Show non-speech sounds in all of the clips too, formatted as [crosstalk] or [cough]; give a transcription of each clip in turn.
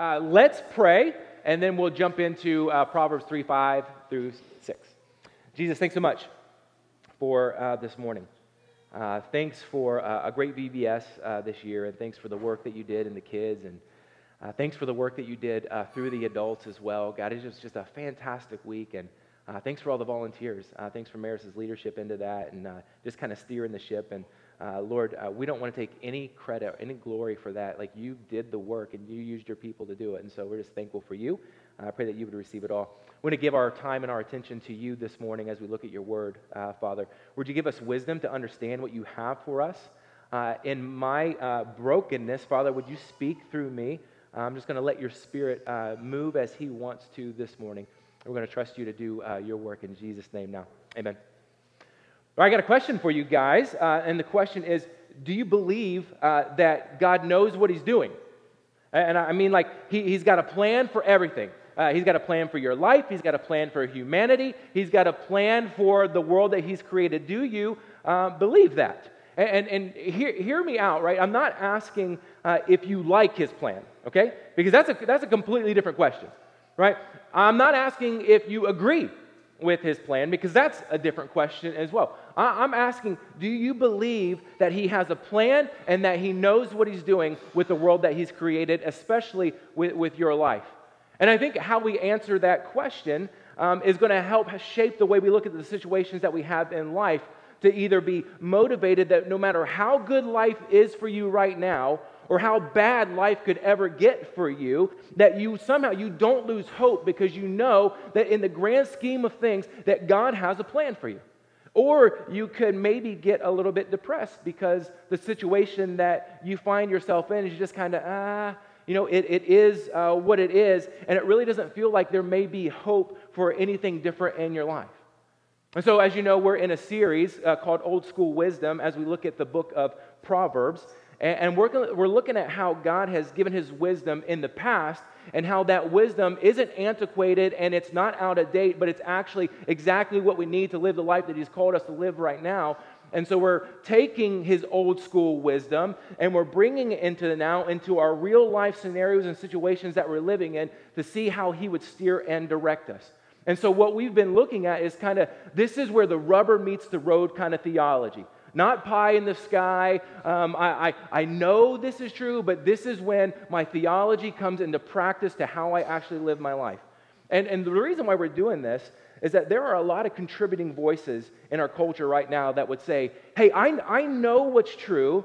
Uh, let's pray, and then we'll jump into uh, Proverbs 3 5 through 6. Jesus, thanks so much for uh, this morning. Uh, thanks for uh, a great VBS uh, this year, and thanks for the work that you did in the kids, and thanks for the work that you did through the adults as well. God, it was just a fantastic week, and thanks for all the volunteers. thanks for Maris's leadership into that, and just kind of steering the ship. And Lord, we don't want to take any credit, any glory for that. Like you did the work, and you used your people to do it, and so we're just thankful for you. I pray that you would receive it all. We're going to give our time and our attention to you this morning as we look at your word, uh, Father. Would you give us wisdom to understand what you have for us? Uh, in my uh, brokenness, Father, would you speak through me? I'm just going to let your spirit uh, move as he wants to this morning. We're going to trust you to do uh, your work in Jesus' name now. Amen. Right, I got a question for you guys, uh, and the question is Do you believe that God knows what he's doing? And I mean, like, he, he's got a plan for everything. Uh, he's got a plan for your life. He's got a plan for humanity. He's got a plan for the world that He's created. Do you uh, believe that? And, and, and hear, hear, me out, right? I'm not asking uh, if you like His plan, okay? Because that's a, that's a completely different question, right? I'm not asking if you agree with His plan because that's a different question as well. I'm asking, do you believe that He has a plan and that He knows what He's doing with the world that He's created, especially with, with your life? And I think how we answer that question um, is going to help shape the way we look at the situations that we have in life to either be motivated that no matter how good life is for you right now or how bad life could ever get for you that you somehow you don't lose hope because you know that in the grand scheme of things that god has a plan for you or you could maybe get a little bit depressed because the situation that you find yourself in is just kind of ah you know, it, it is uh, what it is, and it really doesn't feel like there may be hope for anything different in your life. And so, as you know, we're in a series uh, called Old School Wisdom as we look at the book of Proverbs. And, we're, we're looking at how God has given his wisdom in the past and how that wisdom isn't antiquated and it's not out of date, but it's actually exactly what we need to live the life that he's called us to live right now. And so we're taking his old school wisdom and we're bringing it into the now into our real life scenarios and situations that we're living in to see how he would steer and direct us. And so what we've been looking at is kind of this is where the rubber meets the road kind of theology. Not pie in the sky. Um, I, I, I know this is true, but this is when my theology comes into practice to how I actually live my life. And, and the reason why we're doing this is that there are a lot of contributing voices in our culture right now that would say, hey, I, I know what's true,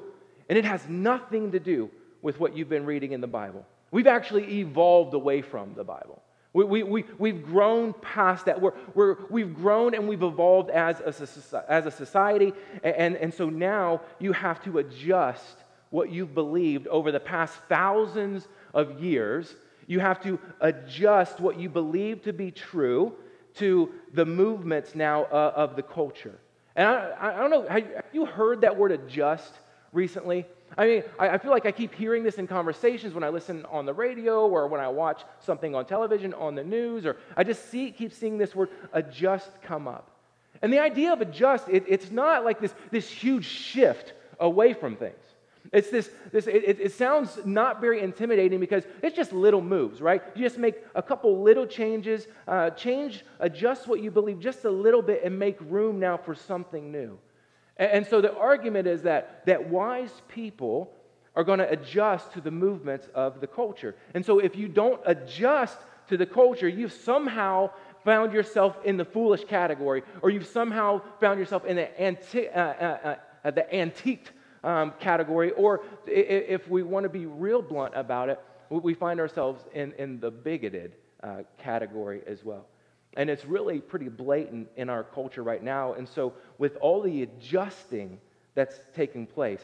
and it has nothing to do with what you've been reading in the Bible. We've actually evolved away from the Bible. We, we, we, we've grown past that. We're, we're, we've grown and we've evolved as a, as a society. And, and so now you have to adjust what you've believed over the past thousands of years. You have to adjust what you believe to be true to the movements now uh, of the culture. And I, I don't know, have you heard that word adjust recently? I mean, I, feel like I keep hearing this in conversations when I listen on the radio or when I watch something on television, on the news, or I just see, keep seeing this word adjust come up. And the idea of adjust, it, it's not like this, this huge shift away from things. It's this, this it, it, sounds not very intimidating because it's just little moves, right? You just make a couple little changes, uh, change, adjust what you believe just a little bit and make room now for something new. And, so the argument is that, that wise people are going to adjust to the movements of the culture. And so if you don't adjust to the culture, you've somehow found yourself in the foolish category, or you've somehow found yourself in the, anti- uh, uh, uh, the antiqued um, category, or if we want to be real blunt about it, we find ourselves in, in the bigoted uh, category as well. And it's really pretty blatant in our culture right now. And so, with all the adjusting that's taking place,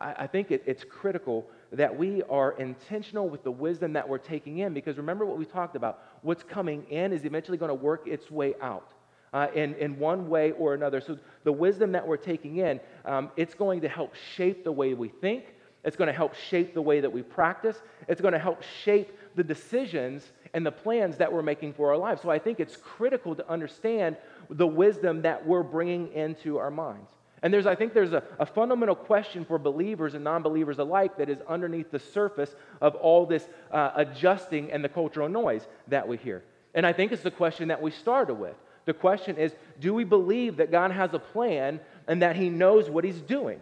I, I think it, it's critical that we are intentional with the wisdom that we're taking in. Because remember what we talked about what's coming in is eventually going to work its way out uh, in, in one way or another. So the wisdom that we're taking in, um, it's going to help shape the way we think. It's going to help shape the way that we practice. It's going to help shape the decisions and the plans that we're making for our lives. So I think it's critical to understand the wisdom that we're bringing into our minds. And there's, I think there's a, a fundamental question for believers and non believers alike that is underneath the surface of all this uh, adjusting and the cultural noise that we hear. And I think it's the question that we started with. The question is do we believe that God has a plan and that He knows what He's doing?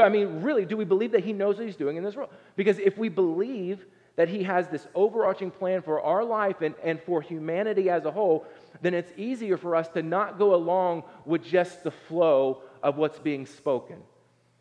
I mean, really, do we believe that He knows what He's doing in this world? Because if we believe that He has this overarching plan for our life and, and for humanity as a whole, then it's easier for us to not go along with just the flow of what's being spoken.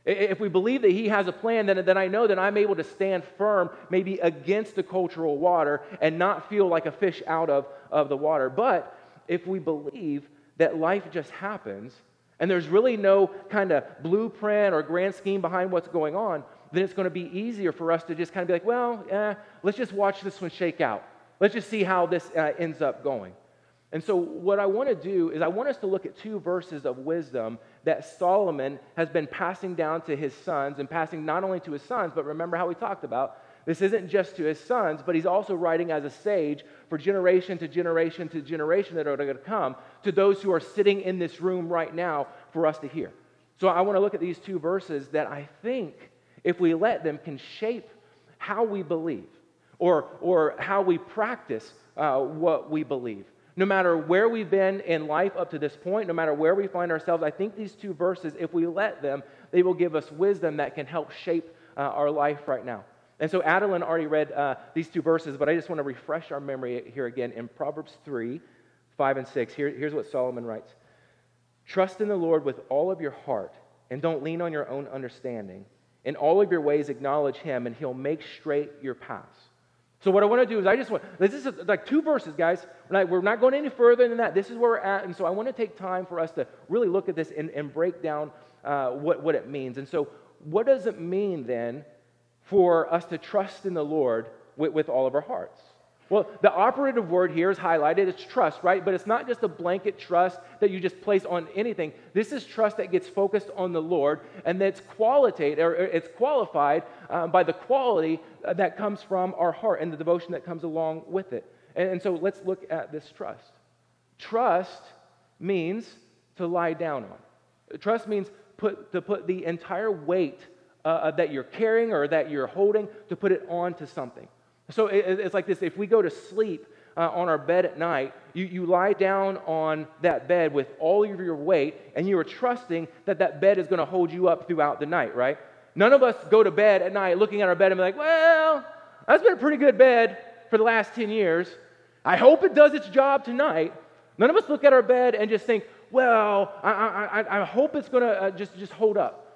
If we believe that he has a plan, then, then I know that I'm able to stand firm, maybe against the cultural water, and not feel like a fish out of, of the water. But if we believe that life just happens, and there's really no kind of blueprint or grand scheme behind what's going on, then it's going to be easier for us to just kind of be like, well, eh, let's just watch this one shake out. Let's just see how this uh, ends up going. And so, what I want to do is, I want us to look at two verses of wisdom that Solomon has been passing down to his sons and passing not only to his sons, but remember how we talked about this isn't just to his sons, but he's also writing as a sage for generation to generation to generation that are going to come to those who are sitting in this room right now for us to hear. So, I want to look at these two verses that I think, if we let them, can shape how we believe or, or how we practice uh, what we believe no matter where we've been in life up to this point, no matter where we find ourselves, I think these two verses, if we let them, they will give us wisdom that can help shape uh, our life right now. And so Adeline already read uh, these two verses, but I just want to refresh our memory here again in Proverbs 3 5 and 6. Here, here's what Solomon writes Trust in the Lord with all of your heart, and don't lean on your own understanding. In all of your ways, acknowledge him, and he'll make straight your paths. So what I want to do is I just want this is like two verses, guys. We're not going any further than that. This is where we're at, and so I want to take time for us to really look at this and, and break down uh, what what it means. And so, what does it mean then for us to trust in the Lord with, with all of our hearts? Well, the operative word here is highlighted. It's trust, right? But it's not just a blanket trust that you just place on anything. This is trust that gets focused on the Lord and that's qualitated or it's qualified um, by the quality uh, that comes from our heart and the devotion that comes along with it. And, and so let's look at this trust. Trust means to lie down on. Trust means put, to put the entire weight uh, that you're carrying or that you're holding to put it onto something. So it's like this if we go to sleep uh, on our bed at night, you, you lie down on that bed with all of your weight, and you are trusting that that bed is going to hold you up throughout the night, right? None of us go to bed at night looking at our bed and be like, well, that's been a pretty good bed for the last 10 years. I hope it does its job tonight. None of us look at our bed and just think, well, I, I, I hope it's going to uh, just, just hold up.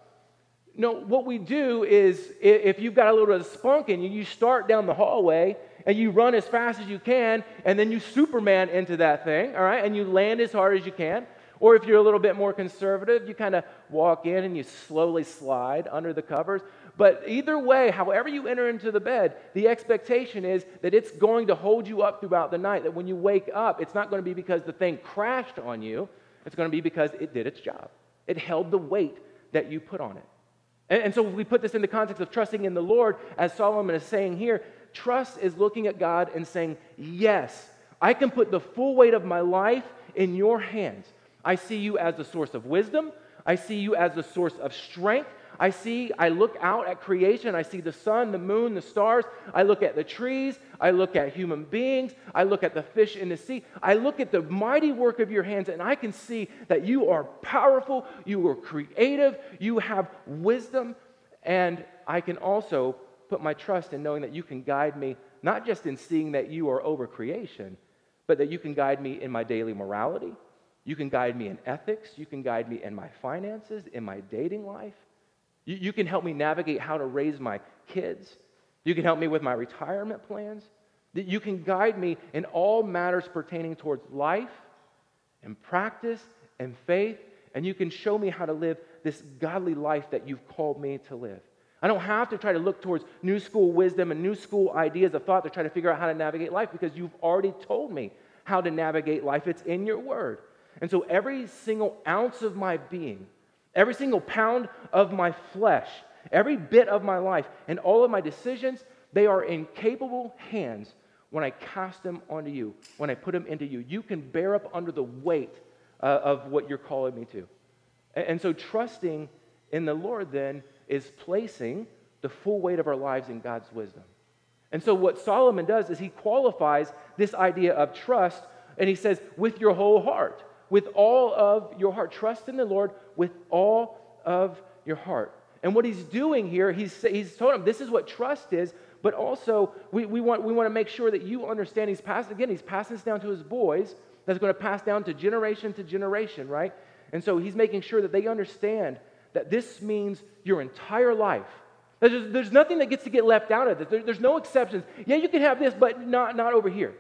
No, what we do is if you've got a little bit of spunk in you, you start down the hallway and you run as fast as you can, and then you Superman into that thing, all right, and you land as hard as you can. Or if you're a little bit more conservative, you kind of walk in and you slowly slide under the covers. But either way, however you enter into the bed, the expectation is that it's going to hold you up throughout the night. That when you wake up, it's not going to be because the thing crashed on you, it's going to be because it did its job. It held the weight that you put on it. And, and so if we put this in the context of trusting in the Lord, as Solomon is saying here. Trust is looking at God and saying, Yes, I can put the full weight of my life in your hands. I see you as the source of wisdom. I see you as the source of strength. I see, I look out at creation. I see the sun, the moon, the stars. I look at the trees. I look at human beings. I look at the fish in the sea. I look at the mighty work of your hands, and I can see that you are powerful. You are creative. You have wisdom. And I can also put my trust in knowing that you can guide me, not just in seeing that you are over creation, but that you can guide me in my daily morality. You can guide me in ethics. You can guide me in my finances, in my dating life. You, you can help me navigate how to raise my kids. You can help me with my retirement plans. You can guide me in all matters pertaining towards life and practice and faith. And you can show me how to live this godly life that you've called me to live. I don't have to try to look towards new school wisdom and new school ideas of thought to try to figure out how to navigate life because you've already told me how to navigate life. It's in your word. And so every single ounce of my being Every single pound of my flesh, every bit of my life, and all of my decisions, they are in capable hands when I cast them onto you, when I put them into you. You can bear up under the weight uh, of what you're calling me to. And so trusting in the Lord then is placing the full weight of our lives in God's wisdom. And so what Solomon does is he qualifies this idea of trust and he says, with your whole heart, with all of your heart. Trust in the Lord with all of your heart. And what he's doing here, he's, he's told him this is what trust is, but also we, we, want, we want to make sure that you understand he's passing, again, he's passing this down to his boys. That's going to pass down to generation to generation, right? And so he's making sure that they understand that this means your entire life. There's, there's nothing that gets to get left out of this. There, there's no exceptions. Yeah, you can have this, but not, not over here.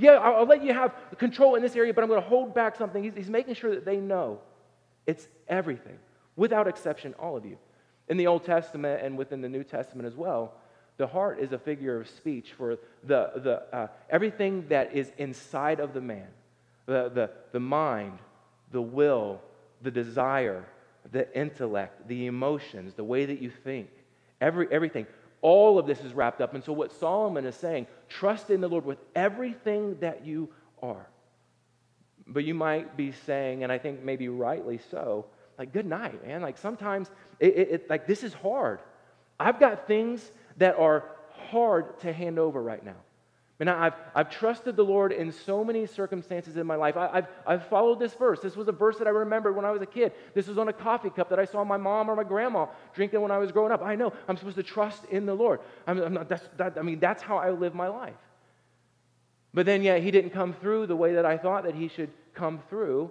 Yeah, I'll, I'll let you have control in this area, but I'm going to hold back something. He's, he's making sure that they know it's everything, without exception, all of you. In the Old Testament and within the New Testament as well, the heart is a figure of speech for the, the, uh, everything that is inside of the man the, the, the mind, the will, the desire, the intellect, the emotions, the way that you think, every, everything. All of this is wrapped up. And so, what Solomon is saying, trust in the Lord with everything that you are. But you might be saying, and I think maybe rightly so, like, good night, man. Like, sometimes, it, it, it, like, this is hard. I've got things that are hard to hand over right now. And I've, I've trusted the Lord in so many circumstances in my life. I, have I've followed this verse. This was a verse that I remembered when I was a kid. This was on a coffee cup that I saw my mom or my grandma drinking when I was growing up. I know I'm supposed to trust in the Lord. I'm, I'm not, that's, that, I mean, that's how I live my life. But then, yeah, he didn't come through the way that I thought that he should come through.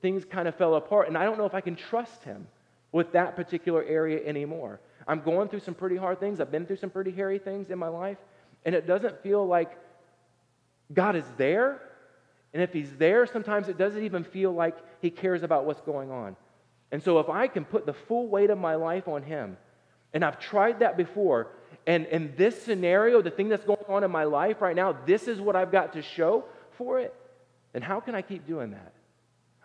Things kind of fell apart. And I don't know if I can trust him with that particular area anymore. I'm going through some pretty hard things. I've been through some pretty hairy things in my life. And it doesn't feel like God is there. And if He's there, sometimes it doesn't even feel like He cares about what's going on. And so, if I can put the full weight of my life on Him, and I've tried that before, and in this scenario, the thing that's going on in my life right now, this is what I've got to show for it, then how can I keep doing that?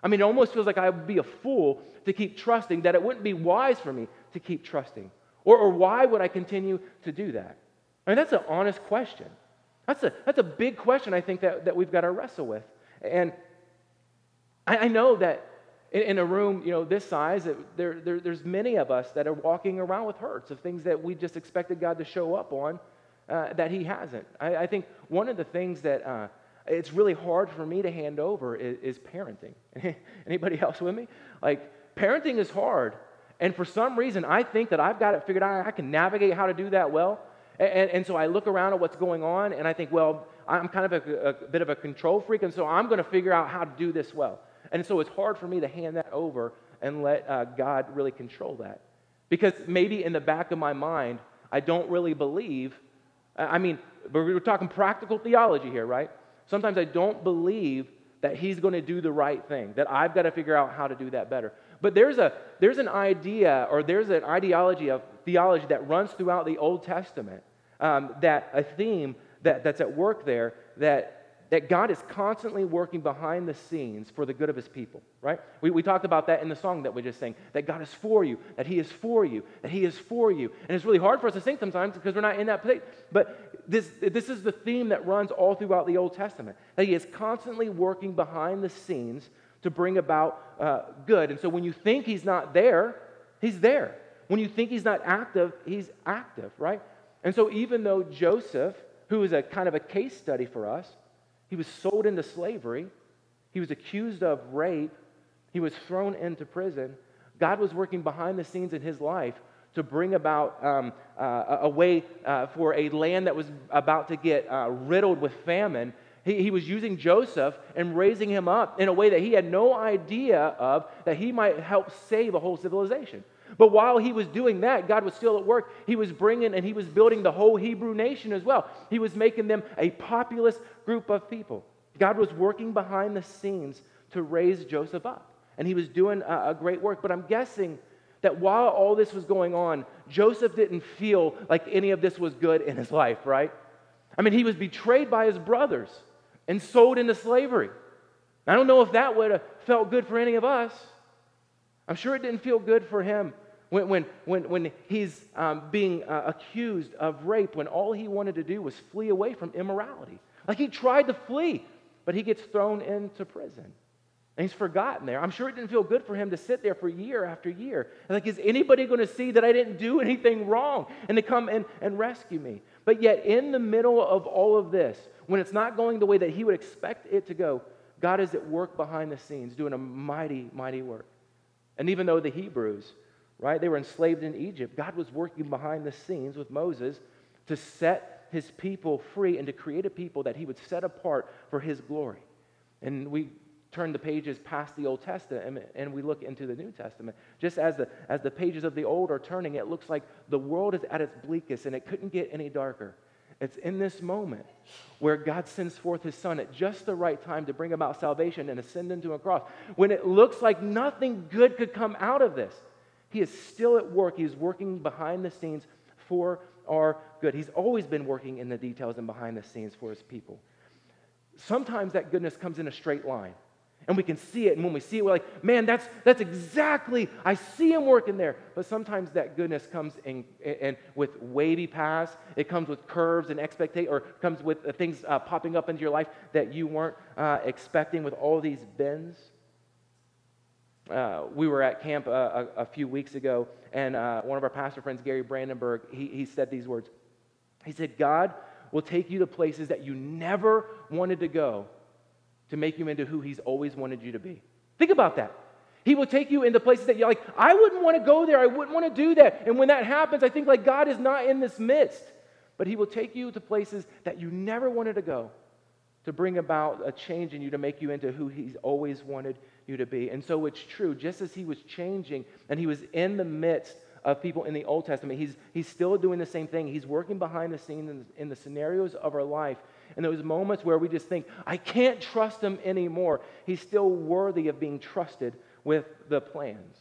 I mean, it almost feels like I would be a fool to keep trusting, that it wouldn't be wise for me to keep trusting. Or, or why would I continue to do that? I mean, that's an honest question. That's a, that's a big question I think that, that we've got to wrestle with. And I, I know that in, in, a room you know, this size, there, there, there's many of us that are walking around with hurts of things that we just expected God to show up on uh, that He hasn't. I, I, think one of the things that uh, it's really hard for me to hand over is, is parenting. [laughs] Anybody else with me? Like, parenting is hard. And for some reason, I think that I've got it figured out. I can navigate how to do that well. And, and, so I look around at what's going on and I think, well, I'm kind of a, a bit of a control freak, and so I'm going to figure out how to do this well. And so it's hard for me to hand that over and let uh, God really control that. Because maybe in the back of my mind, I don't really believe. I mean, we're talking practical theology here, right? Sometimes I don't believe that He's going to do the right thing, that I've got to figure out how to do that better. But there's, a, there's an idea or there's an ideology of theology that runs throughout the Old Testament, um, that a theme that, that's at work there that, that God is constantly working behind the scenes for the good of his people, right? We, we talked about that in the song that we just sang, that God is for you, that he is for you, that he is for you. And it's really hard for us to sing sometimes because we're not in that place. But this, this is the theme that runs all throughout the Old Testament, that he is constantly working behind the scenes to bring about uh, good. And so when you think he's not there, he's there. When you think he's not active, he's active, right? And so even though Joseph, who is a kind of a case study for us, he was sold into slavery, he was accused of rape, he was thrown into prison, God was working behind the scenes in his life to bring about um, uh, a way uh, for a land that was about to get uh, riddled with famine he, he was using Joseph and raising him up in a way that he had no idea of that he might help save a whole civilization. But while he was doing that, God was still at work. He was bringing and he was building the whole Hebrew nation as well. He was making them a populous group of people. God was working behind the scenes to raise Joseph up. And he was doing a, a great work. But I'm guessing that while all this was going on, Joseph didn't feel like any of this was good in his life, right? I mean, he was betrayed by his brothers and sold into slavery. I don't know if that would have felt good for any of us. I'm sure it didn't feel good for him when, when, when, when he's um, being uh, accused of rape, when all he wanted to do was flee away from immorality. Like he tried to flee, but he gets thrown into prison. And he's forgotten there. I'm sure it didn't feel good for him to sit there for year after year. Like, is anybody going to see that I didn't do anything wrong and to come and, and rescue me? But yet, in the middle of all of this, when it's not going the way that he would expect it to go, God is at work behind the scenes doing a mighty, mighty work. And even though the Hebrews, right, they were enslaved in Egypt, God was working behind the scenes with Moses to set his people free and to create a people that he would set apart for his glory. And we turn the pages past the Old Testament and we look into the New Testament. Just as the, as the pages of the Old are turning, it looks like the world is at its bleakest and it couldn't get any darker. It's in this moment where God sends forth his son at just the right time to bring about salvation and ascend into a cross. When it looks like nothing good could come out of this, he is still at work. He's working behind the scenes for our good. He's always been working in the details and behind the scenes for his people. Sometimes that goodness comes in a straight line. And we can see it. And when we see it, we're like, man, that's, that's exactly, I see him working there. But sometimes that goodness comes in, in with wavy paths. It comes with curves and expectation, or comes with uh, things uh, popping up into your life that you weren't uh, expecting with all these bends. Uh, we were at camp a, a, few weeks ago, and uh, one of our pastor friends, Gary Brandenburg, he, he said these words. He said, God will take you to places that you never wanted to go to make you into who He's always wanted you to be. Think about that. He will take you into places that you're like, I wouldn't want to go there. I wouldn't want to do that. And when that happens, I think like God is not in this midst. But He will take you to places that you never wanted to go to bring about a change in you to make you into who He's always wanted you to be. And so it's true, just as He was changing and He was in the midst of people in the Old Testament, He's, he's still doing the same thing. He's working behind the scenes in, in the scenarios of our life in those moments where we just think, I can't trust him anymore, he's still worthy of being trusted with the plans.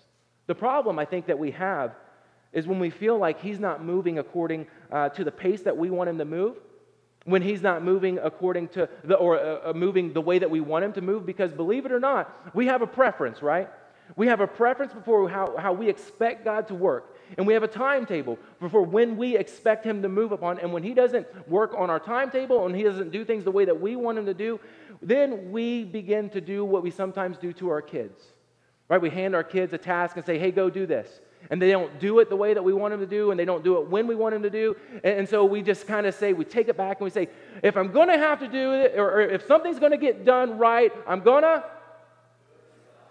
The problem I think that we have is when we feel like he's not moving according uh, to the pace that we want him to move, when he's not moving according to the, or uh, uh moving the way that we want him to move, because believe it or not, we have a preference, right? We have a preference before how, how we expect God to work. And we have a timetable for when we expect Him to move upon. And when He doesn't work on our timetable and He doesn't do things the way that we want Him to do, then we begin to do what we sometimes do to our kids. Right? We hand our kids a task and say, hey, go do this. And they don't do it the way that we want them to do, and they don't do it when we want them to do. And, and so we just kind of say, we take it back and we say, if I'm going to have to do it, or, or if something's going to get done right, I'm going to.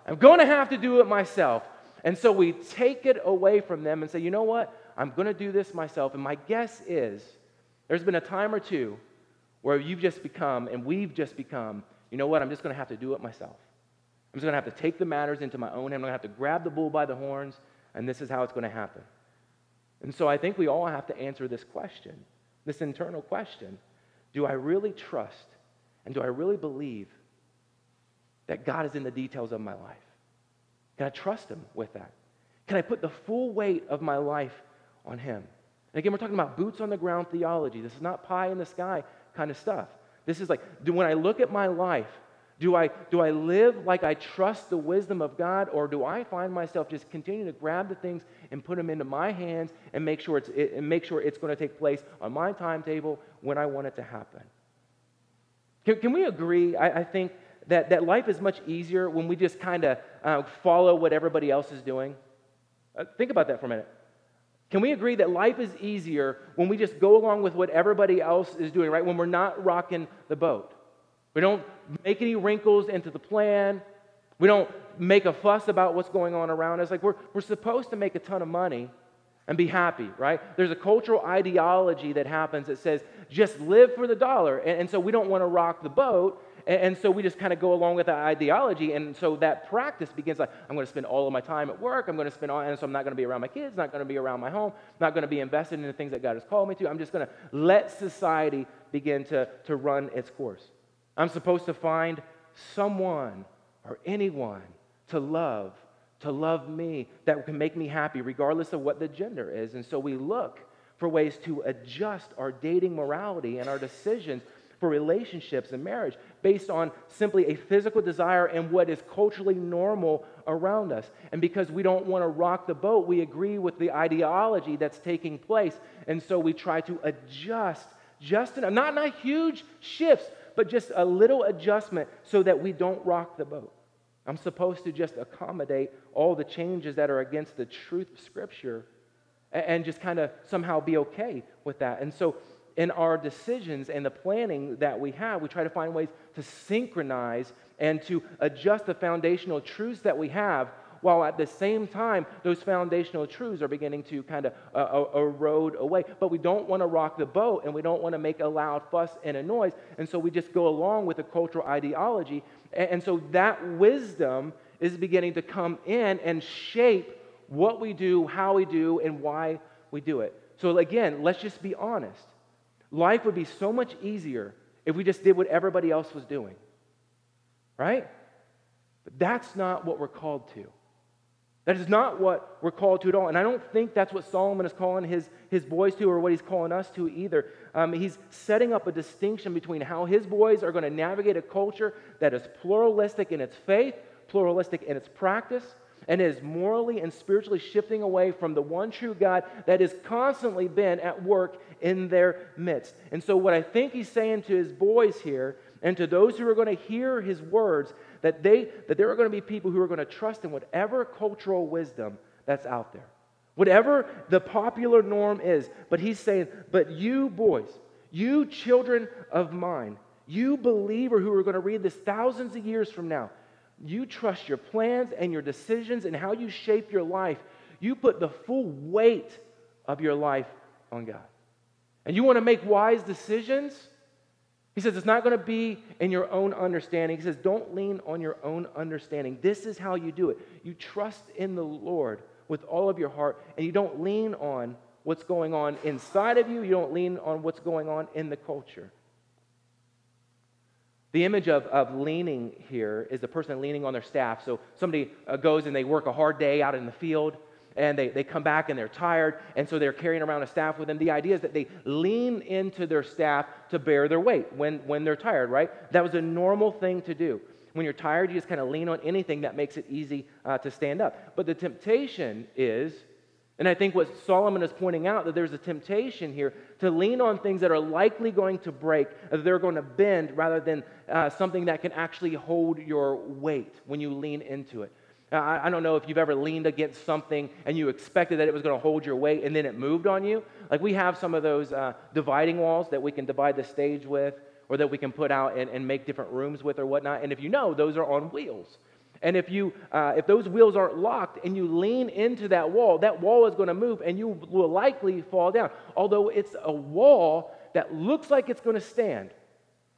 I'm going to have to do it myself. And so we take it away from them and say, you know what? I'm going to do this myself. And my guess is there's been a time or two where you've just become, and we've just become, you know what? I'm just going to have to do it myself. I'm just going to have to take the matters into my own hand. I'm going to have to grab the bull by the horns, and this is how it's going to happen. And so I think we all have to answer this question, this internal question Do I really trust and do I really believe that God is in the details of my life? Can I trust Him with that? Can I put the full weight of my life on Him? And again, we're talking about boots on the ground theology. This is not pie in the sky kind of stuff. This is like, do, when I look at my life, do I, do I live like I trust the wisdom of God, or do I find myself just continuing to grab the things and put them into my hands and make sure it's, it, and make sure it's going to take place on my timetable when I want it to happen? Can, can we agree? I, I think that, that life is much easier when we just kind of uh, follow what everybody else is doing? Uh, think about that for a minute. Can we agree that life is easier when we just go along with what everybody else is doing, right? When we're not rocking the boat. We don't make any wrinkles into the plan. We don't make a fuss about what's going on around us. Like we're, we're supposed to make a ton of money and be happy, right? There's a cultural ideology that happens that says just live for the dollar. And, and so we don't want to rock the boat. And, so we just kind of go along with that ideology. And so that practice begins like, I'm going to spend all of my time at work. I'm going to spend all, and so I'm not going to be around my kids, not going to be around my home, not going to be invested in the things that God has called me to. I'm just going to let society begin to, to run its course. I'm supposed to find someone or anyone to love, to love me, that can make me happy, regardless of what the gender is. And so we look for ways to adjust our dating morality and our decisions for relationships and marriage based on simply a physical desire and what is culturally normal around us. And because we don't want to rock the boat, we agree with the ideology that's taking place. And so we try to adjust just enough, not, not huge shifts, but just a little adjustment so that we don't rock the boat. I'm supposed to just accommodate all the changes that are against the truth of Scripture and just kind of somehow be okay with that. And so, in our decisions and the planning that we have, we try to find ways to synchronize and to adjust the foundational truths that we have while at the same time those foundational truths are beginning to kind of uh, uh, erode away. But we don't want to rock the boat and we don't want to make a loud fuss and a noise. And so we just go along with the cultural ideology. And, and so that wisdom is beginning to come in and shape what we do, how we do, and why we do it. So again, let's just be honest. Life would be so much easier if we just did what everybody else was doing. Right? But that's not what we're called to. That is not what we're called to at all. And I don't think that's what Solomon is calling his, his boys to or what he's calling us to either. Um, he's setting up a distinction between how his boys are going to navigate a culture that is pluralistic in its faith, pluralistic in its practice, and is morally and spiritually shifting away from the one true God that has constantly been at work in their midst. And so, what I think he's saying to his boys here and to those who are going to hear his words that, they, that there are going to be people who are going to trust in whatever cultural wisdom that's out there, whatever the popular norm is. But he's saying, but you boys, you children of mine, you believer who are going to read this thousands of years from now, you trust your plans and your decisions and how you shape your life. You put the full weight of your life on God. And you want to make wise decisions? He says it's not going to be in your own understanding. He says, don't lean on your own understanding. This is how you do it. You trust in the Lord with all of your heart, and you don't lean on what's going on inside of you. You don't lean on what's going on in the culture. The image of, of leaning here is the person leaning on their staff. So somebody uh, goes and they work a hard day out in the field, and they, they come back and they're tired, and so they're carrying around a staff with them. The idea is that they lean into their staff to bear their weight when, when they're tired, right? That was a normal thing to do. When you're tired, you just kind of lean on anything that makes it easy uh, to stand up. But the temptation is, and I think what Solomon is pointing out, that there's a temptation here to lean on things that are likely going to break, that they're going to bend, rather than uh, something that can actually hold your weight when you lean into it. I, I don't know if you've ever leaned against something and you expected that it was going to hold your weight and then it moved on you. Like we have some of those uh, dividing walls that we can divide the stage with or that we can put out and, and make different rooms with or whatnot. And if you know, those are on wheels. And if, you, uh, if those wheels aren't locked and you lean into that wall, that wall is going to move and you will likely fall down. Although it's a wall that looks like it's going to stand,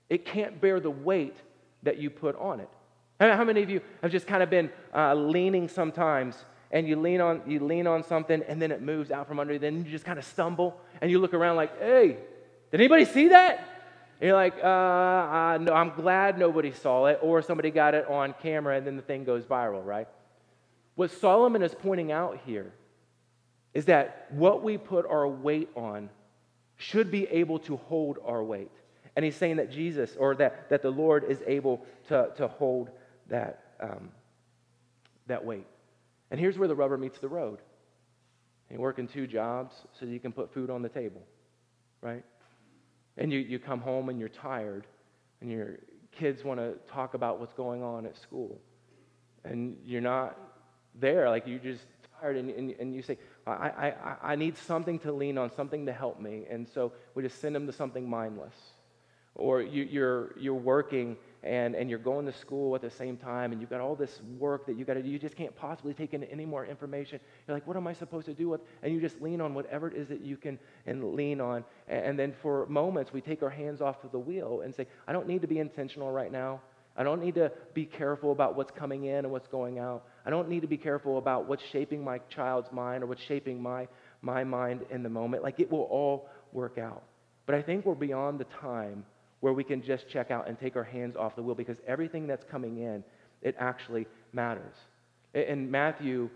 it can't bear the weight that you put on it. How many of you have just kind of been uh, leaning sometimes and you lean, on, you lean on something and then it moves out from under you, then you just kind of stumble and you look around like, hey, did anybody see that? And you're like, uh, uh, no, I'm glad nobody saw it, or somebody got it on camera and then the thing goes viral, right? What Solomon is pointing out here is that what we put our weight on should be able to hold our weight. And he's saying that Jesus, or that, that the Lord is able to, to hold that, um, that weight. And here's where the rubber meets the road. You're working two jobs so you can put food on the table, right? And you, you come home and you're tired, and your kids want to talk about what's going on at school. And you're not there, like you're just tired, and, and, and you say, I, I, I need something to lean on, something to help me. And so we just send them to something mindless. Or you, you're, you're working and, and you're going to school at the same time and you've got all this work that you got to do. You just can't possibly take in any more information. You're like, what am I supposed to do? With? And you just lean on whatever it is that you can and lean on. And, and then for moments, we take our hands off of the wheel and say, I don't need to be intentional right now. I don't need to be careful about what's coming in and what's going out. I don't need to be careful about what's shaping my child's mind or what's shaping my, my mind in the moment. Like it will all work out. But I think we're beyond the time where we can just check out and take our hands off the wheel because everything that's coming in, it actually matters. In Matthew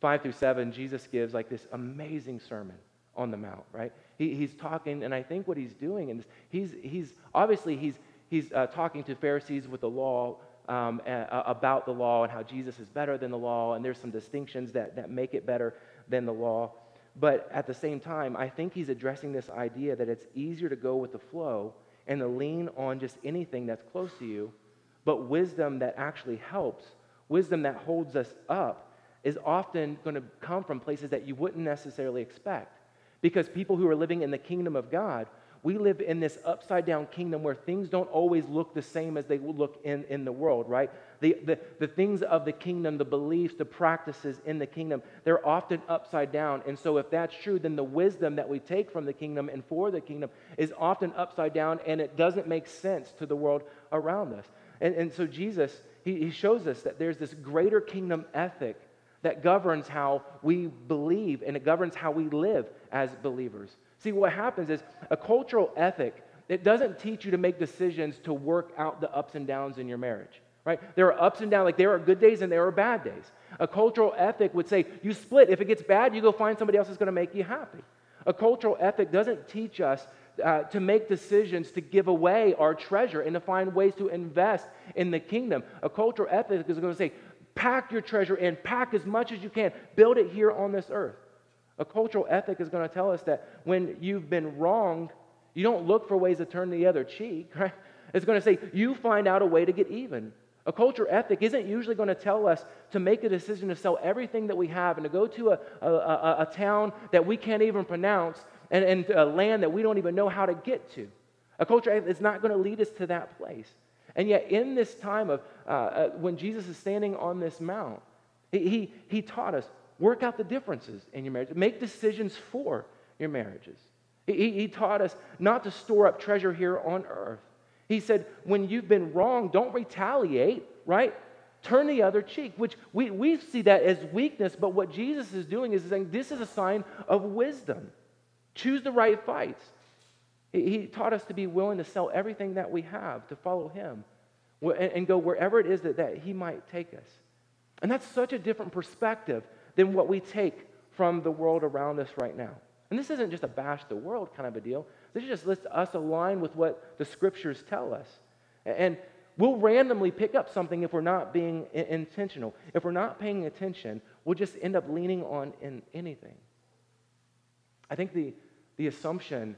5 through 7, Jesus gives like this amazing sermon on the Mount, right? He, he's talking, and I think what he's doing, and he's, he's obviously he's, he's uh, talking to Pharisees with the law um, uh, about the law and how Jesus is better than the law, and there's some distinctions that, that make it better than the law. But at the same time, I think he's addressing this idea that it's easier to go with the flow and to lean on just anything that's close to you, but wisdom that actually helps wisdom that holds us up, is often going to come from places that you wouldn't necessarily expect. Because people who are living in the kingdom of God we live in this upside down kingdom where things don't always look the same as they look in, in the world, right? The, the, the things of the kingdom, the beliefs, the practices in the kingdom, they're often upside down. And so, if that's true, then the wisdom that we take from the kingdom and for the kingdom is often upside down and it doesn't make sense to the world around us. And, and so, Jesus, he, he shows us that there's this greater kingdom ethic that governs how we believe and it governs how we live as believers. See, what happens is a cultural ethic, it doesn't teach you to make decisions to work out the ups and downs in your marriage. Right? There are ups and downs, like there are good days and there are bad days. A cultural ethic would say you split. If it gets bad, you go find somebody else that's going to make you happy. A cultural ethic doesn't teach us uh, to make decisions to give away our treasure and to find ways to invest in the kingdom. A cultural ethic is going to say, pack your treasure in, pack as much as you can, build it here on this earth. A cultural ethic is going to tell us that when you've been wronged, you don't look for ways to turn the other cheek, [laughs] right? It's going to say you find out a way to get even. A culture ethic isn't usually going to tell us to make a decision to sell everything that we have and to go to a, a, a, a town that we can't even pronounce and, and a land that we don't even know how to get to. A culture ethic is not going to lead us to that place. And yet, in this time of uh, uh, when Jesus is standing on this mount, he, he, he taught us Work out the differences in your marriage. Make decisions for your marriages. He, he taught us not to store up treasure here on earth. He said, when you've been wrong, don't retaliate, right? Turn the other cheek, which we, we see that as weakness, but what Jesus is doing is saying this is a sign of wisdom. Choose the right fights. He taught us to be willing to sell everything that we have to follow him and go wherever it is that, that he might take us. And that's such a different perspective than what we take from the world around us right now. And this isn't just a bash the world kind of a deal. This just lets us align with what the scriptures tell us. And we'll randomly pick up something if we're not being intentional. If we're not paying attention, we'll just end up leaning on in anything. I think the, the assumption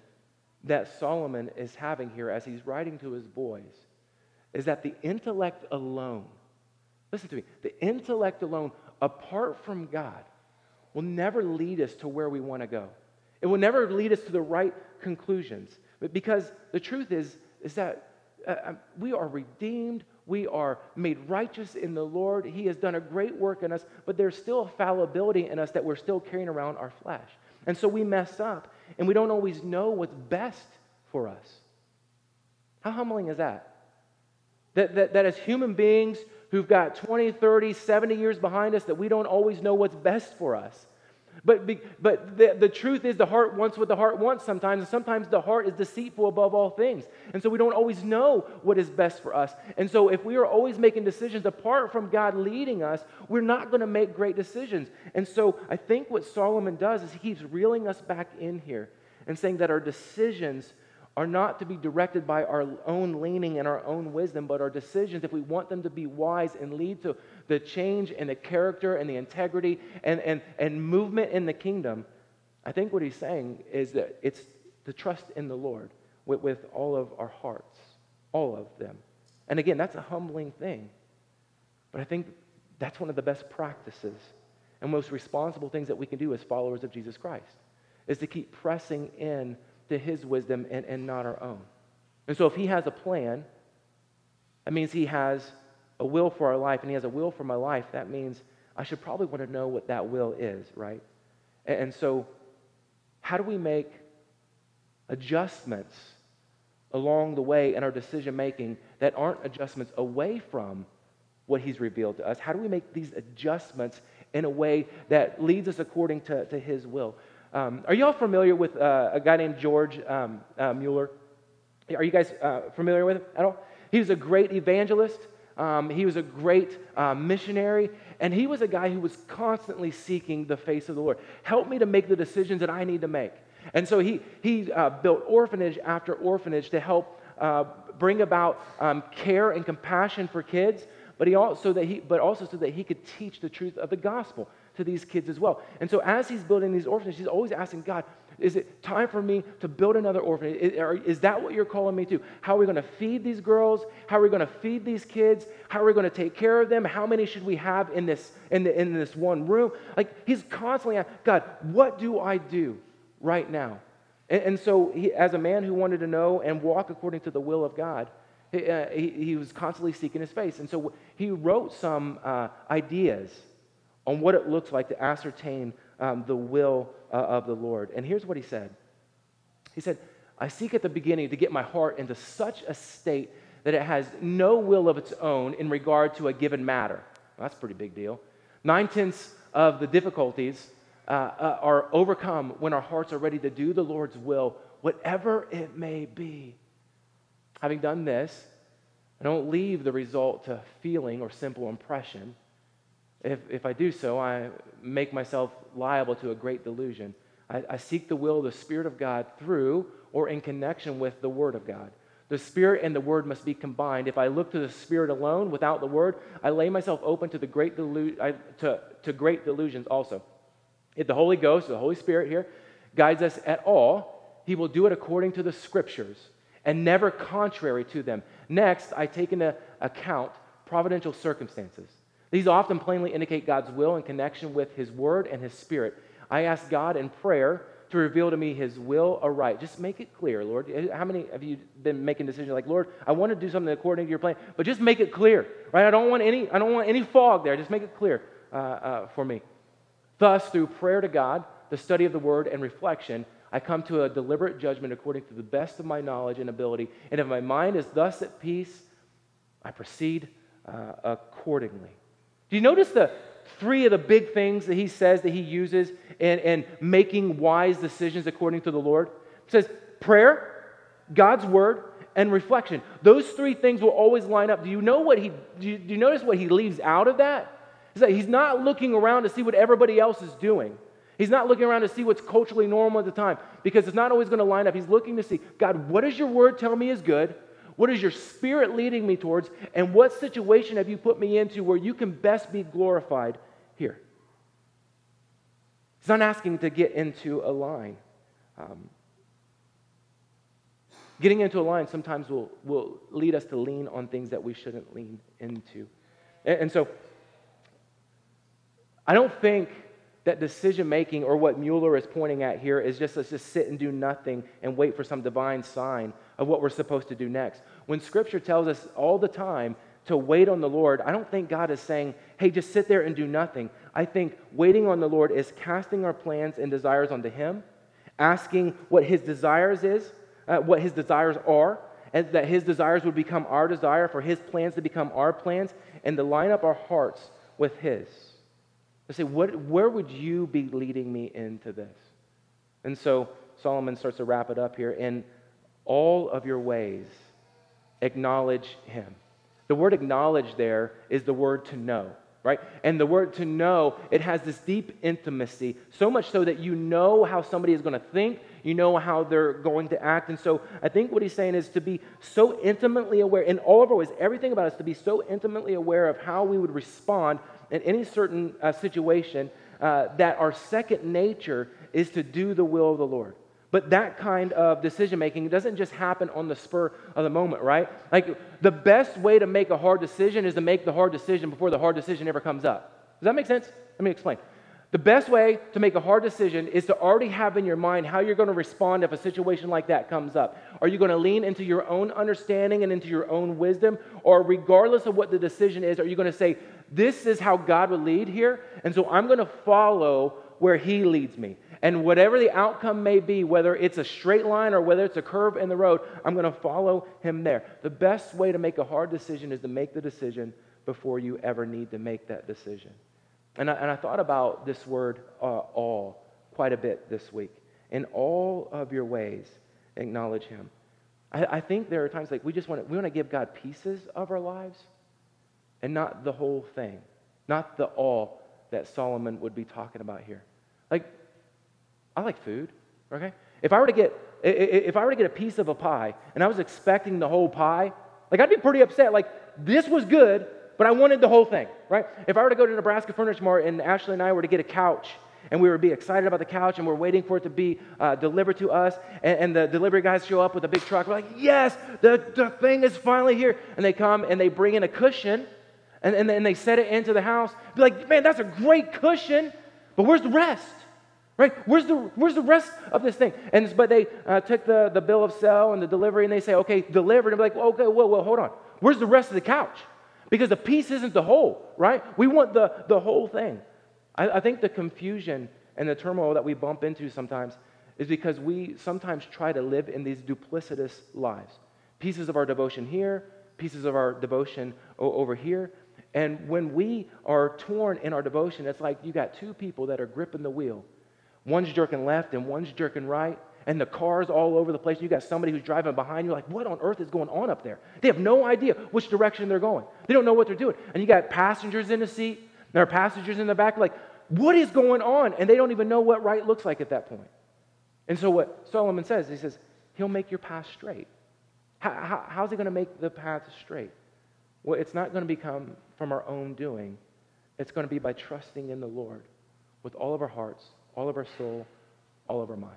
that Solomon is having here as he's writing to his boys is that the intellect alone, listen to me, the intellect alone apart from God will never lead us to where we want to go. It will never lead us to the right conclusions. But because the truth is, is that uh, um, we are redeemed, we are made righteous in the Lord. He has done a great work in us, but there's still a fallibility in us that we're still carrying around our flesh. And so we mess up, and we don't always know what's best for us. How humbling is that? That, that, that as human beings, who've got 20, 30, 70 years behind us that we don't always know what's best for us. But, but the, the truth is, the heart wants what the heart wants sometimes, and sometimes the heart is deceitful above all things. And so we don't always know what is best for us. And so if we are always making decisions apart from God leading us, we're not going to make great decisions. And so I think what Solomon does is he keeps reeling us back in here and saying that our decisions are not to be directed by our own leaning and our own wisdom, but our decisions, if we want them to be wise and lead to the change and the character and the integrity and, and, and movement in the kingdom, I think what he's saying is that it's to trust in the Lord with, with all of our hearts, all of them. And again, that's a humbling thing. But I think that's one of the best practices and most responsible things that we can do as followers of Jesus Christ is to keep pressing in to his wisdom and, and not our own. And so if he has a plan, that means he has a will for our life, and he has a will for my life. That means I should probably want to know what that will is, right? And, and so, how do we make adjustments along the way in our decision making that aren't adjustments away from what he's revealed to us? How do we make these adjustments in a way that leads us according to, to his will? Um, are you all familiar with uh, a guy named George um, uh, Mueller? Are you guys uh, familiar with him at all? He was a great evangelist. Um, he was a great uh, missionary. And he was a guy who was constantly seeking the face of the Lord. Help me to make the decisions that I need to make. And so he, he uh, built orphanage after orphanage to help uh, bring about um, care and compassion for kids, but, he also, that he, but also so that he could teach the truth of the gospel to these kids as well. And so as he's building these orphanages, he's always asking God, Is it time for me to build another orphanage? Is, is that what you're calling me to? How are we going to feed these girls? How are we going to feed these kids? How are we going to take care of them? How many should we have in this, in, the, in this one room? Like, he's constantly asking, God, what do I do right now? And, and so, he, as a man who wanted to know and walk according to the will of God, he, uh, he, he, was constantly seeking his face. And so, he wrote some uh, ideas on what it looks like to ascertain um, the will uh, of the Lord. And here's what he said He said, I seek at the beginning to get my heart into such a state that it has no will of its own in regard to a given matter. Well, that's a pretty big deal. Nine tenths of the difficulties uh, uh, are overcome when our hearts are ready to do the Lord's will, whatever it may be. Having done this, I don't leave the result to feeling or simple impression. If, if I do so, I make myself liable to a great delusion. I, I seek the will of the Spirit of God through or in connection with the Word of God. The Spirit and the Word must be combined. If I look to the Spirit alone without the Word, I lay myself open to, the great delu- I, to, to great delusions also. If the Holy Ghost, the Holy Spirit here, guides us at all, He will do it according to the Scriptures and never contrary to them. Next, I take into account providential circumstances. These often plainly indicate God's will in connection with His Word and His Spirit. I ask God in prayer to reveal to me His will aright. Just make it clear, Lord. How many of you been making decisions like, Lord, I want to do something according to Your plan, but just make it clear, right? I don't want any, I don't want any fog there. Just make it clear uh, uh, for me. Thus, through prayer to God, the study of the Word, and reflection, I come to a deliberate judgment according to the best of my knowledge and ability. And if my mind is thus at peace, I proceed uh, accordingly. Do you notice the three of the big things that he says that he uses in, in making wise decisions according to the Lord? He says prayer, God's word, and reflection. Those three things will always line up. Do you know what he do you, do you notice what he leaves out of that? Is that he's not looking around to see what everybody else is doing. He's not looking around to see what's culturally normal at the time because it's not always going to line up. He's looking to see, God, what does your word tell me is good? What is your spirit leading me towards? And what situation have you put me into where you can best be glorified here? He's not asking to get into a line. Um, getting into a line sometimes will, will lead us to lean on things that we shouldn't lean into. And, and so, I don't think that decision making or what Mueller is pointing at here is just let's just sit and do nothing and wait for some divine sign of what we're supposed to do next. When Scripture tells us all the time to wait on the Lord, I don't think God is saying, hey, just sit there and do nothing. I think waiting on the Lord is casting our plans and desires onto Him, asking what His desires is, uh, what His desires are, and that His desires would become our desire, for His plans to become our plans, and to line up our hearts with His. I say, what, where would you be leading me into this? And so Solomon starts to wrap it up here. In all of your ways, acknowledge him. The word acknowledge there is the word to know, right? And the word to know, it has this deep intimacy, so much so that you know how somebody is going to think, you know how they're going to act. And so I think what he's saying is to be so intimately aware, in all of our ways, everything about us, to be so intimately aware of how we would respond in any certain uh, situation uh, that our second nature is to do the will of the Lord. But that kind of decision making doesn't just happen on the spur of the moment, right? Like the best way to make a hard decision is to make the hard decision before the hard decision ever comes up. Does that make sense? Let me explain. The best way to make a hard decision is to already have in your mind how you're going to respond if a situation like that comes up. Are you going to lean into your own understanding and into your own wisdom? Or, regardless of what the decision is, are you going to say, This is how God would lead here? And so I'm going to follow where He leads me. And whatever the outcome may be, whether it's a straight line or whether it's a curve in the road, I'm going to follow Him there. The best way to make a hard decision is to make the decision before you ever need to make that decision. And I, and I thought about this word uh, all quite a bit this week. In all of your ways, acknowledge him. I, I think there are times like we just want to, we want to give God pieces of our lives and not the whole thing, not the all that Solomon would be talking about here. Like, I like food, okay? If I were to get if I were to get a piece of a pie and I was expecting the whole pie, like I'd be pretty upset. Like this was good, but I wanted the whole thing, right? If I were to go to Nebraska Furniture Mart and Ashley and I were to get a couch and we would be excited about the couch, and we're waiting for it to be uh, delivered to us. And, and, the delivery guys show up with a big truck. We're like, yes, the, the thing is finally here. And they come and they bring in a cushion, and, and, and they set it into the house. Be like, man, that's a great cushion, but where's the rest? Right? Where's the, where's the rest of this thing? And but they uh, took the, the bill of sale and the delivery, and they say, okay, delivered. And be like, okay, whoa, whoa, hold on. Where's the rest of the couch? Because the piece isn't the whole, right? We want the, the whole thing. I, I think the confusion and the turmoil that we bump into sometimes is because we sometimes try to live in these duplicitous lives. Pieces of our devotion here, pieces of our devotion over here. And when we are torn in our devotion, it's like you got two people that are gripping the wheel. One's jerking left and one's jerking right and the cars all over the place. You got somebody who's driving behind you, like, what on earth is going on up there? They have no idea which direction they're going. They don't know what they're doing. And you got passengers in the seat, there are passengers in the back, like, what is going on? And they don't even know what right looks like at that point. And so, what Solomon says, he says, He'll make your path straight. How, how, how's he going to make the path straight? Well, it's not going to become from our own doing, it's going to be by trusting in the Lord with all of our hearts, all of our soul, all of our mind.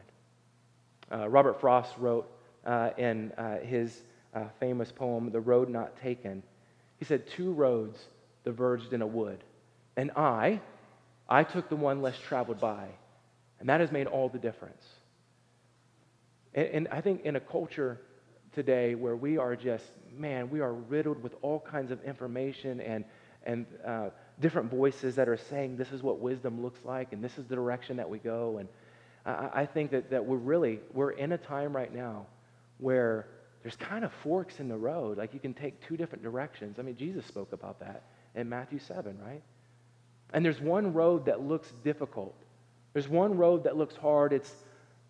Uh, Robert Frost wrote uh, in uh, his uh, famous poem, The Road Not Taken, he said, Two roads diverged in a wood, and I, I took the one less traveled by, and that has made all the difference. And, and I think in a culture today where we are just, man, we are riddled with all kinds of information and, and uh, different voices that are saying this is what wisdom looks like and this is the direction that we go. And I, I think that, that we're really, we're in a time right now where there's kind of forks in the road. Like you can take two different directions. I mean, Jesus spoke about that in Matthew 7, right? And there's one road that looks difficult. There's one road that looks hard. It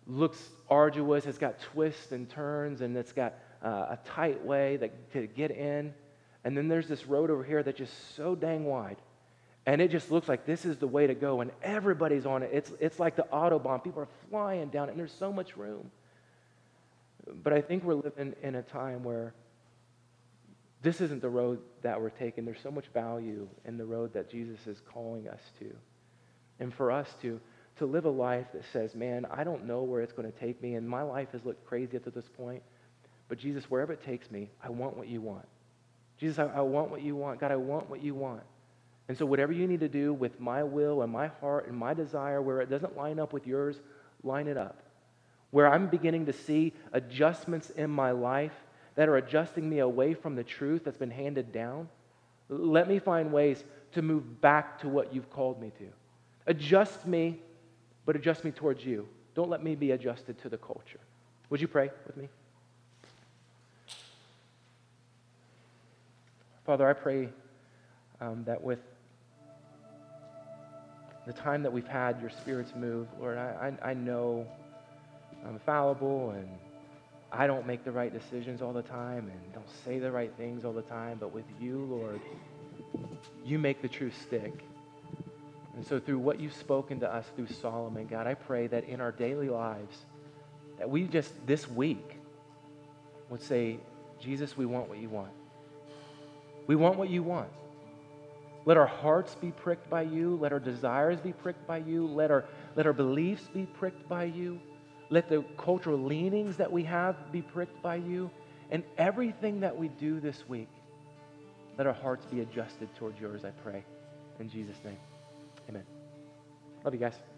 looks arduous. It's got twists and turns, and it's got uh, a tight way that, to get in. And then there's this road over here that's just so dang wide. And it just looks like this is the way to go, and everybody's on it. It's, it's like the Autobahn. People are flying down it, and there's so much room. But I think we're living in a time where this isn't the road that we're taking. There's so much value in the road that Jesus is calling us to. And for us to, to live a life that says, man, I don't know where it's going to take me, and my life has looked crazy up to this point. But Jesus, wherever it takes me, I want what you want. Jesus, I, I want what you want. God, I want what you want. And so, whatever you need to do with my will and my heart and my desire, where it doesn't line up with yours, line it up. Where I'm beginning to see adjustments in my life that are adjusting me away from the truth that's been handed down, let me find ways to move back to what you've called me to. Adjust me, but adjust me towards you. Don't let me be adjusted to the culture. Would you pray with me? Father, I pray um, that with the time that we've had your spirits move, Lord, I, I, I know I'm fallible and I don't make the right decisions all the time and don't say the right things all the time, but with you, Lord, you make the truth stick. And so through what you've spoken to us through Solomon, God, I pray that in our daily lives, that we just this week would say, Jesus, we want what you want. We want what you want. Let our hearts be pricked by you. Let our desires be pricked by you. Let our, let our beliefs be pricked by you. Let the cultural leanings that we have be pricked by you. And everything that we do this week, let our hearts be adjusted towards yours, I pray. In Jesus' name, amen. Love you guys.